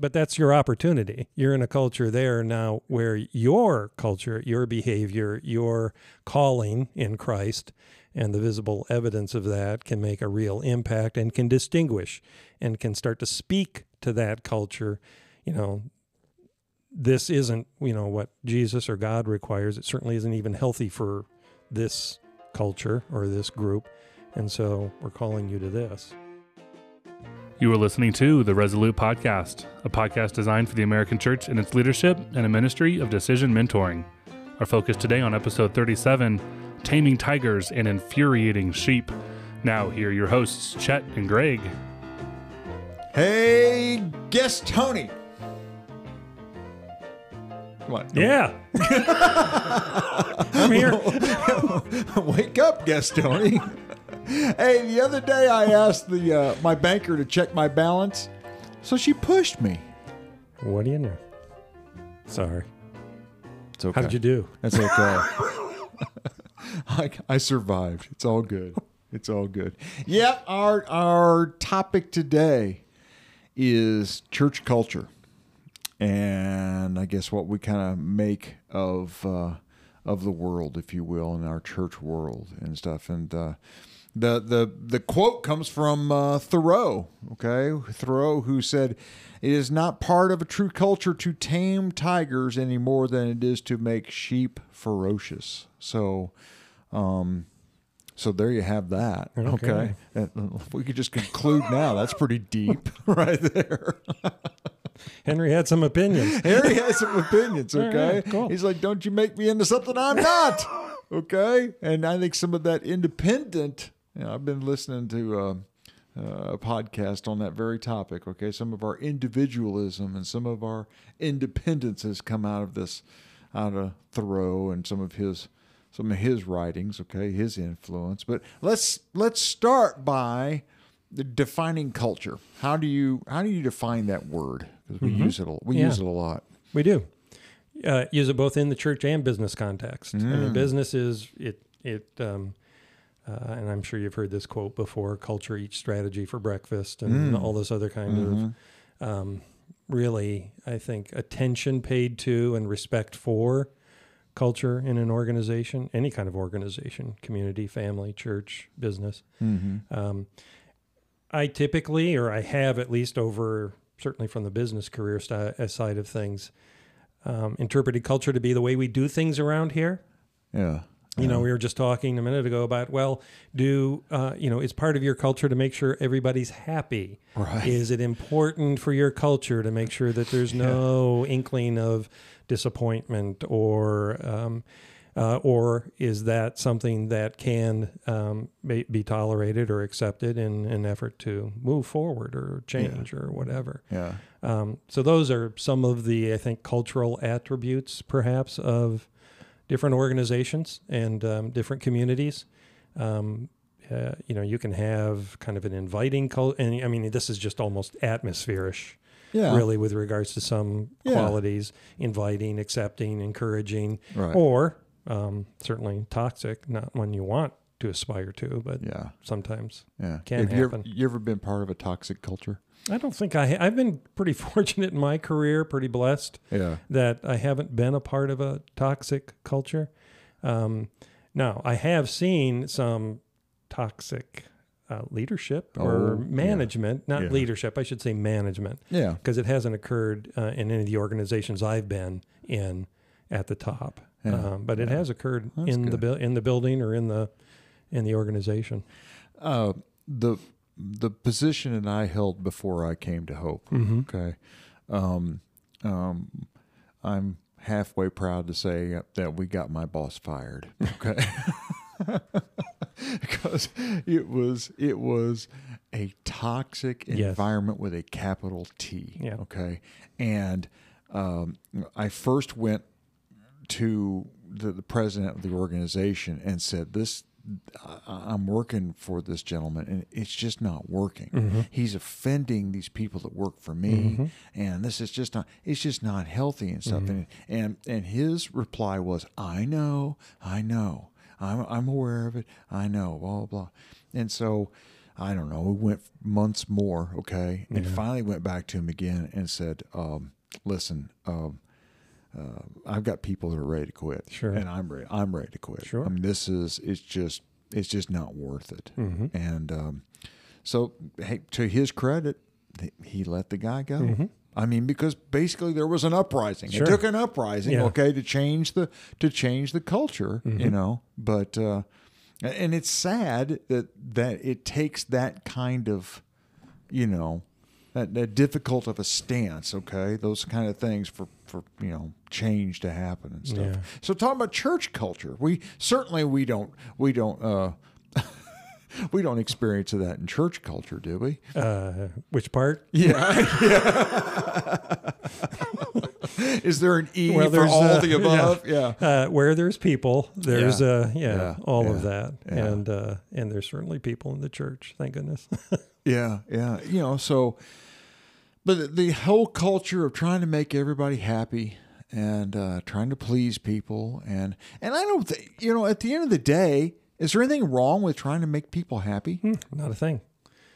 but that's your opportunity. You're in a culture there now where your culture, your behavior, your calling in Christ and the visible evidence of that can make a real impact and can distinguish and can start to speak to that culture, you know, this isn't, you know, what Jesus or God requires. It certainly isn't even healthy for this culture or this group. And so we're calling you to this. You are listening to the Resolute Podcast, a podcast designed for the American church and its leadership and a ministry of decision mentoring. Our focus today on episode 37 Taming Tigers and Infuriating Sheep. Now, here are your hosts, Chet and Greg. Hey, guest Tony. What? Yeah. I'm here. Wake up, guest Tony. hey, the other day I asked the uh, my banker to check my balance, so she pushed me. What do you know? Sorry. It's okay. How did you do? That's okay. I, I survived. It's all good. It's all good. Yep. Our our topic today is church culture, and I guess what we kind of make of uh, of the world, if you will, in our church world and stuff. And uh, the the the quote comes from uh, Thoreau. Okay, Thoreau, who said, "It is not part of a true culture to tame tigers any more than it is to make sheep ferocious." So, um, so there you have that. Okay, Okay. We could just conclude now. That's pretty deep, right there. Henry had some opinions. Henry has some opinions. Okay, right, cool. he's like, "Don't you make me into something I'm not." Okay, and I think some of that independent. You know, I've been listening to uh, uh, a podcast on that very topic. Okay, some of our individualism and some of our independence has come out of this, out of Thoreau and some of his some of his writings. Okay, his influence. But let's let's start by the defining culture. How do you how do you define that word? Because we use it a, we Mm-hmm. Yeah. use it a lot. We do. Uh, use it both in the church and business context. I Mm. mean, business is it it, um, uh, and I'm sure you've heard this quote before: "Culture eats strategy for breakfast," and Mm. all this other kind Mm-hmm. of um, really, I think, attention paid to and respect for culture in an organization, any kind of organization, community, family, church, business. Mm-hmm. Um, I typically, or I have at least over certainly from the business career sti- uh, side of things, um, interpreted culture to be the way we do things around here. Yeah. You know, we were just talking a minute ago about, well, do, uh, you know, it's part of your culture to make sure everybody's happy. Right. Is it important for your culture to make sure that there's no inkling of disappointment or, um, uh, or is that something that can um, be, be tolerated or accepted in an effort to move forward or change or whatever? Yeah. Um, so those are some of the, I think, cultural attributes, perhaps, of different organizations and um, different communities. Um, uh, you know, you can have kind of an inviting cult, and I mean, this is just almost atmospherish, Yeah. really, with regards to some Yeah. qualities: inviting, accepting, encouraging, Right. or um, certainly toxic. Not one you want to aspire to, but Yeah. sometimes Yeah. Can Have you ever, happen. you ever been part of a toxic culture? I don't think I. Ha- I've been pretty fortunate in my career, pretty blessed. Yeah. that I haven't been a part of a toxic culture. Um, now, I have seen some toxic uh, leadership or Oh, yeah. management, not Yeah. leadership, I should say management, Yeah. because it hasn't occurred uh, in any of the organizations I've been in at the top. Yeah. Um, but it has occurred That's in the bu- in the building or in the in the organization. Uh, the the position that I held before I came to Hope. Mm-hmm. Okay. Um, um, I'm halfway proud to say that we got my boss fired. Okay. because it was it was a toxic Yes. environment with a capital T. Yeah. Okay. And um, I first went to the, the president of the organization and said, "This, I'm working for this gentleman, and it's just not working. Mm-hmm. He's offending these people that work for me, and this is just not. It's just not healthy and stuff." Mm-hmm. And, and and his reply was, "I know, I know, I'm I'm aware of it. I know, blah blah." blah. And so. I don't know, we went months more, okay, and Yeah. finally went back to him again and said, um, "Listen, um, uh, I've got people that are ready to quit, Sure. and I'm ready. I'm ready to quit. Sure. I mean, this is it's just it's just not worth it. hmm And um, so, hey, to his credit, he let the guy go. Mhm. I mean, because basically there was an uprising. Sure. It took an uprising, Yeah. okay, to change the to change the culture, you Mhm. know. But uh, and it's sad that that it takes that kind of, you know, that, that difficult of a stance, okay, those kind of things for for you know change to happen and stuff. Yeah. So talking about church culture, we certainly we don't we don't. uh We don't experience that in church culture, do we? Uh, which part? Yeah. Is there an E Well, for all uh, the above? Yeah. Uh, where there's people, there's Yeah. uh, yeah, Yeah. all of that, Yeah. and uh, and there's certainly people in the church. Thank goodness. Yeah. Yeah. You know, so, but the- the whole culture of trying to make everybody happy and uh, trying to please people. And, and I don't think, you know, at the end of the day, is there anything wrong with trying to make people happy? Hmm, Not a thing.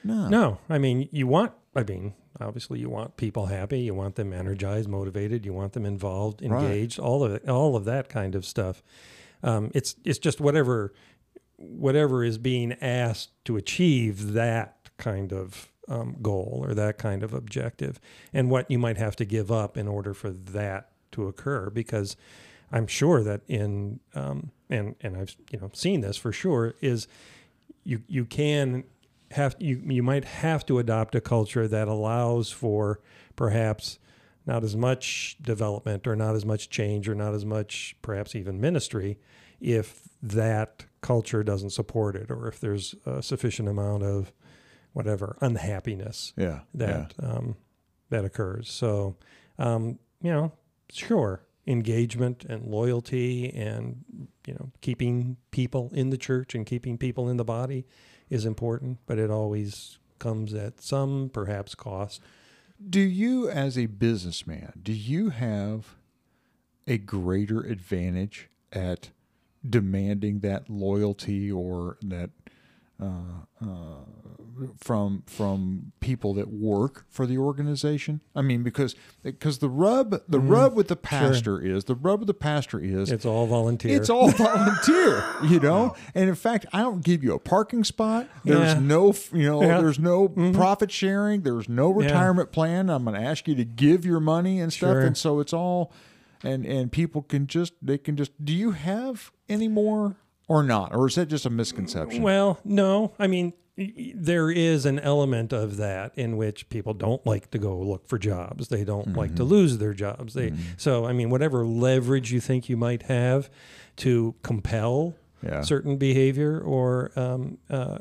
No. No, I mean you want. I mean, obviously you want people happy. You want them energized, motivated. You want them involved, Right. engaged. All of it, all of that kind of stuff. Um, it's it's just whatever whatever is being asked to achieve that kind of um, goal or that kind of objective, and what you might have to give up in order for that to occur. Because I'm sure that in um, and and I've you know seen this for sure is you you can have you you might have to adopt a culture that allows for perhaps not as much development or not as much change or not as much perhaps even ministry if that culture doesn't support it or if there's a sufficient amount of whatever unhappiness Yeah. that um, that occurs. So, um, you know, sure, engagement and loyalty, and you know, keeping people in the church and keeping people in the body is important, but it always comes at some perhaps cost. Do you, as a businessman, do you have a greater advantage at demanding that loyalty or that from from people that work for the organization? I mean, because because the rub the Mhm. rub with the pastor is the rub with the pastor is It's all volunteer. it's all volunteer, you know. And in fact, I don't give you a parking spot. There's Yeah. no, you know, Yeah. there's no Mhm. profit sharing. There's no Yeah. retirement plan. I'm going to ask you to give your money and stuff. Sure. And so it's all, and and people can just they can just. Do you have any more or not, or is that just a misconception? Well, no. I mean, there is an element of that in which people don't like to go look for jobs. They don't like to lose their jobs. They so I mean, whatever leverage you think you might have to compel yeah, certain behavior, or um, uh,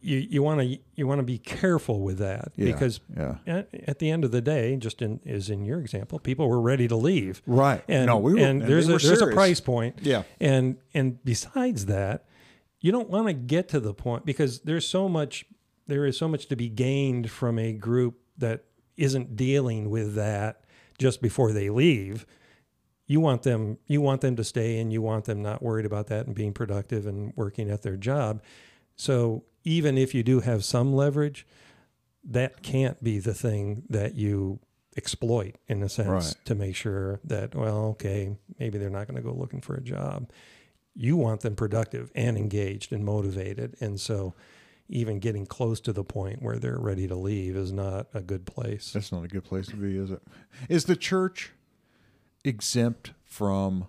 you you want to you want to be careful with that Yeah. because yeah, at, at the end of the day, just in is in your example, people were ready to leave. right. And, no, we were, and and there's a were there's a price point. Yeah, And and besides that, you don't want to get to the point because there's so much there is so much to be gained from a group that isn't dealing with that just before they leave. You want them you want them to stay and you want them not worried about that and being productive and working at their job. So even if you do have some leverage, that can't be the thing that you exploit in a sense Right. to make sure that well okay maybe they're not going to go looking for a job you want them productive and engaged and motivated and so even getting close to the point where they're ready to leave is not a good place that's not a good place to be, is it? Is the church exempt from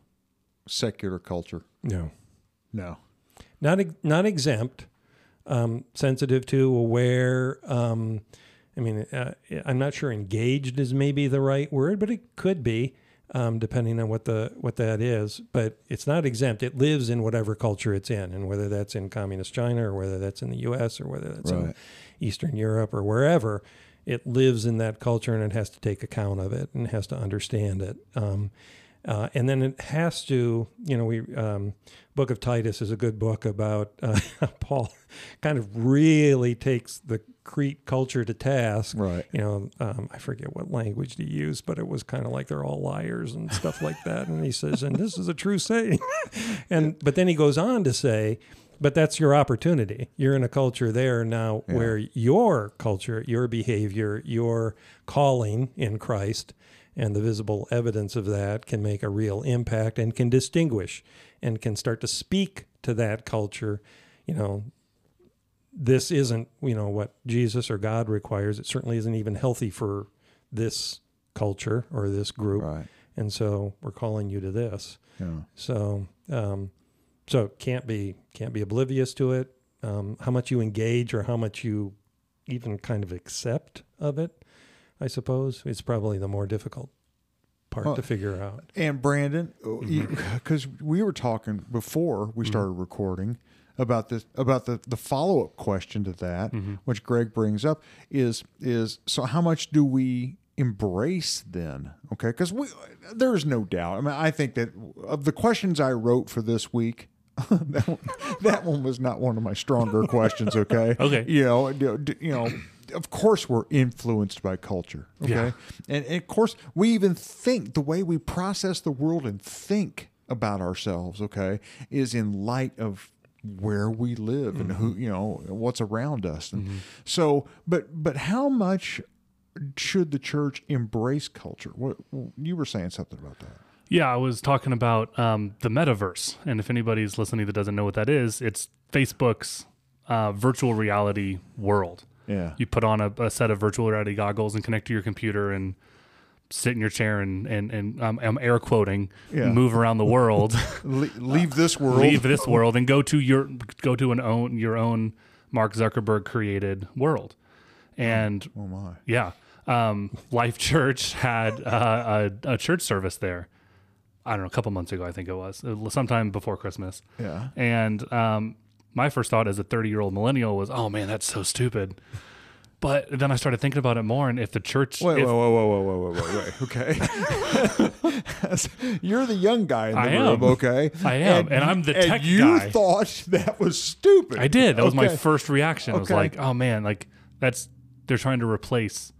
secular culture? no No. not not exempt um, sensitive to aware um, i mean uh, i'm not sure engaged is maybe the right word but it could be um, depending on what the what that is. But it's not exempt. It lives in whatever culture it's in and whether that's in communist china or whether that's in the us or whether that's in eastern europe or wherever it lives in that culture and it has to take account of it and has to understand it. Um, uh, and then it has to, you know, we um, Book of Titus is a good book about uh, Paul kind of really takes the Crete culture to task. Right. You know, um, I forget what language to use, but it was kind of like they're all liars and stuff like that. And he says, and this is a true saying. and but then he goes on to say, but that's your opportunity. You're in a culture there now Yeah. where your culture, your behavior, your calling in Christ, and the visible evidence of that can make a real impact and can distinguish and can start to speak to that culture. You know, this isn't, you know, what Jesus or God requires. It certainly isn't even healthy for this culture or this group. Right. And so we're calling you to this. Yeah. So, um, so can't be can't be oblivious to it. Um, how much you engage or how much you even kind of accept of it, I suppose, it's probably the more difficult part Well, to figure out. And Brandon, Mm-hmm. because we were talking before we started recording about this about the, the follow up question to that, Mm-hmm. which Greg brings up is is so how much do we embrace then? Okay, because we there is no doubt. I mean, I think that of the questions I wrote for this week. that, one, that one was not one of my stronger questions. Okay. Okay. You know, you know, of course we're influenced by culture. Okay. Yeah. And, and of course, we even think the way we process the world and think about ourselves, okay, is in light of where we live and who, you know, what's around us. And so, but, but how much should the church embrace culture? What you were saying something about that. Yeah, I was talking about um, the metaverse, and if anybody's listening that doesn't know what that is, it's Facebook's uh, virtual reality world. Yeah. You put on a, a set of virtual reality goggles and connect to your computer and sit in your chair and and and um, I'm air quoting, Yeah. move around the world, Le- leave this world. leave this world, and go to your go to an own your own Mark Zuckerberg created world. And Oh my. yeah. Um, Life Church had uh, a, a church service there. I don't know, a couple months ago, I think it was, It was sometime before Christmas. Yeah. And um, my first thought as a 30 year old millennial was, oh man, that's so stupid. But then I started thinking about it more. And if the church, Wait, if, wait, wait, wait, wait, wait, wait, wait. Okay. You're the young guy in the I room, am. okay? I am, and I'm the and tech you guy. thought that was stupid. I did. That was my first reaction. I was like, oh man, like that's they're trying to replace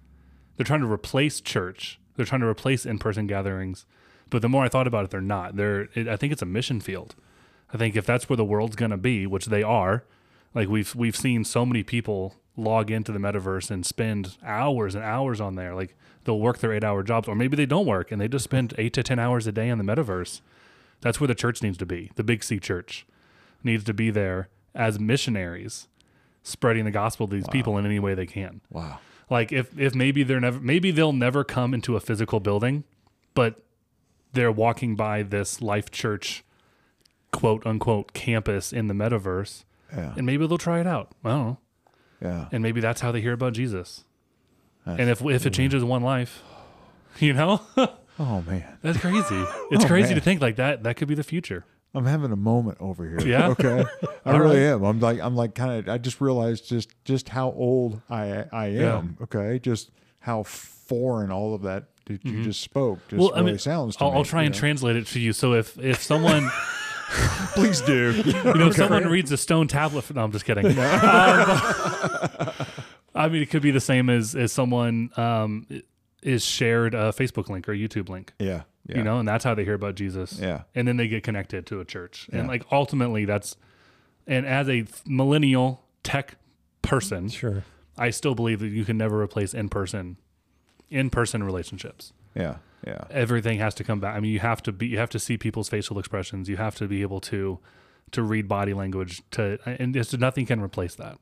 they're trying to replace church. They're trying to replace in-person gatherings. But the more I thought about it, they're not. They're it, I think it's a mission field. I think if that's where the world's going to be, which they are, like we've we've seen so many people log into the metaverse and spend hours and hours on there. Like they'll work their 8-hour jobs or maybe they don't work and they just spend 8 to 10 hours a day on the metaverse. That's where the church needs to be. The Big C church needs to be there as missionaries spreading the gospel to these people in any way they can. Wow. Like if if maybe they're never maybe they'll never come into a physical building, but they're walking by this life church quote unquote campus in the metaverse Yeah. and maybe they'll try it out. I don't know. Yeah. And maybe that's how they hear about Jesus. That's and if if it changes one life, you know? Oh man. that's crazy. It's Oh, crazy man. to think like that that could be the future. I'm having a moment over here. Yeah? Okay. I really right. am. I'm like I'm like kind of I just realized just just how old I I Yeah. am. Okay. Just how foreign all of that that you just spoke just Mm-hmm. Well, I mean, sounds to I'll, me, I'll try and know. translate it to you. So if if someone Please do. you know, if someone reads a stone tablet. No, I'm just kidding. Um, I mean, it could be the same as as someone um, is shared a Facebook link or a YouTube link. yeah. Yeah. You know, and that's how they hear about Jesus. Yeah. and then they get connected to a church, and like ultimately, that's and as a millennial tech person, Sure. I still believe that you can never replace in person in person relationships Yeah. Yeah. everything has to come back. I mean, you have to be, you have to see people's facial expressions. You have to be able to, to read body language. To and it's, nothing can replace that.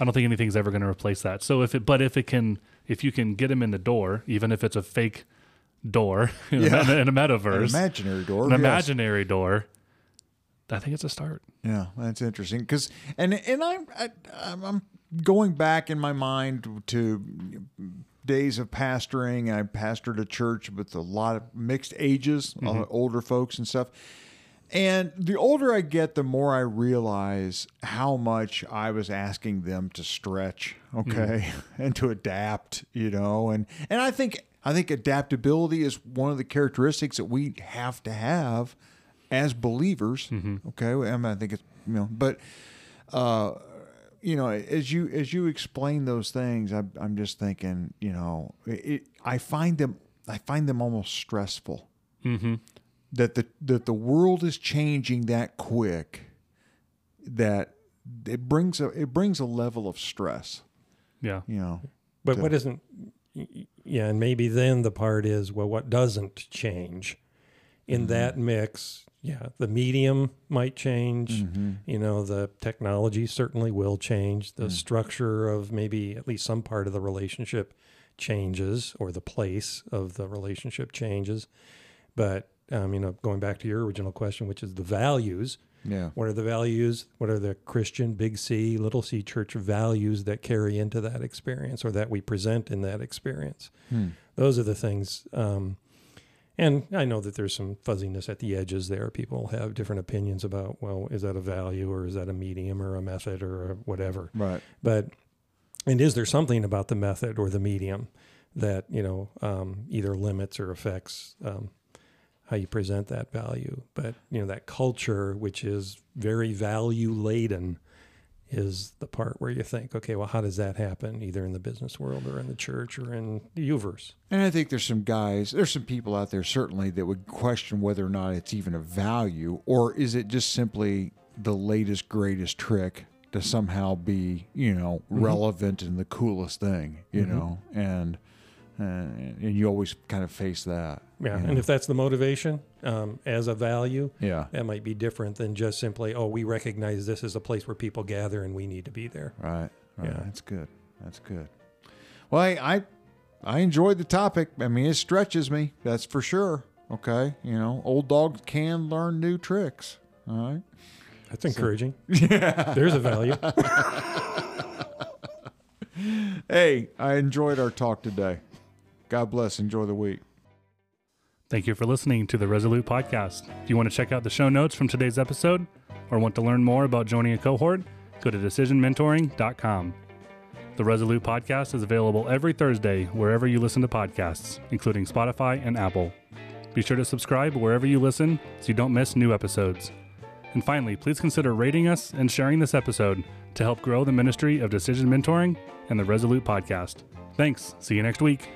I don't think anything's ever going to replace that. So if it, but if it can, if you can get them in the door, even if it's a fake door in, Yeah. a, in a An metaverse, imaginary door. an yes. imaginary door, I think it's a start. Yeah, that's interesting because and and I'm I, I'm I'm going back in my mind to days of pastoring. I pastored a church with a lot of mixed ages, lot of older folks and stuff. And the older I get, the more I realize how much I was asking them to stretch, mm-hmm. okay, and to adapt, you know. And and I think I think adaptability is one of the characteristics that we have to have as believers. Mm-hmm. Okay, I, mean, I think it's you know, but uh, you know, as you as you explain those things, I, I'm just thinking, you know, it, I find them I find them almost stressful Mm-hmm. that the that the world is changing that quick that it brings a it brings a level of stress. Yeah. You know, But to- what isn't, yeah, and maybe then the part is, well, what doesn't change in Mm-hmm. that mix? Yeah, the medium might change. Mm-hmm. You know, the technology certainly will change. The Mm. structure of maybe at least some part of the relationship changes, or the place of the relationship changes. But, um, you know, going back to your original question, which is the values, yeah, what are the values? What are the Christian big C, little c church values that carry into that experience or that we present in that experience? Hmm. Those are the things. Um, and I know that there's some fuzziness at the edges there. People have different opinions about, well, is that a value or is that a medium or a method or whatever? right. But and is there something about the method or the medium that you know um, either limits or affects um, how you present that value? But you know that culture, which is very value laden, is the part where you think, okay, well, how does that happen, either in the business world or in the church or in the universe? And I think there's some guys, there's some people out there certainly that would question whether or not it's even a value, or is it just simply the latest, greatest trick to somehow be, you know, mm-hmm. relevant and the coolest thing, you mm-hmm. know, and uh, and you always kind of face that. Yeah, you and if that's the motivation um, as a value, yeah, that might be different than just simply, oh, we recognize this is a place where people gather and we need to be there. right, right. Yeah. That's good. That's good. Well, I, I I enjoyed the topic. I mean, it stretches me. That's for sure. Okay, you know, old dogs can learn new tricks. All right. That's encouraging. Yeah. There's a value. Hey, I enjoyed our talk today. God bless. Enjoy the week. Thank you for listening to the Resolute Podcast. If you want to check out the show notes from today's episode or want to learn more about joining a cohort, go to decisionmentoring.com. The Resolute Podcast is available every Thursday wherever you listen to podcasts, including Spotify and Apple. Be sure to subscribe wherever you listen so you don't miss new episodes. And finally, please consider rating us and sharing this episode to help grow the ministry of decision mentoring and the Resolute Podcast. Thanks. See you next week.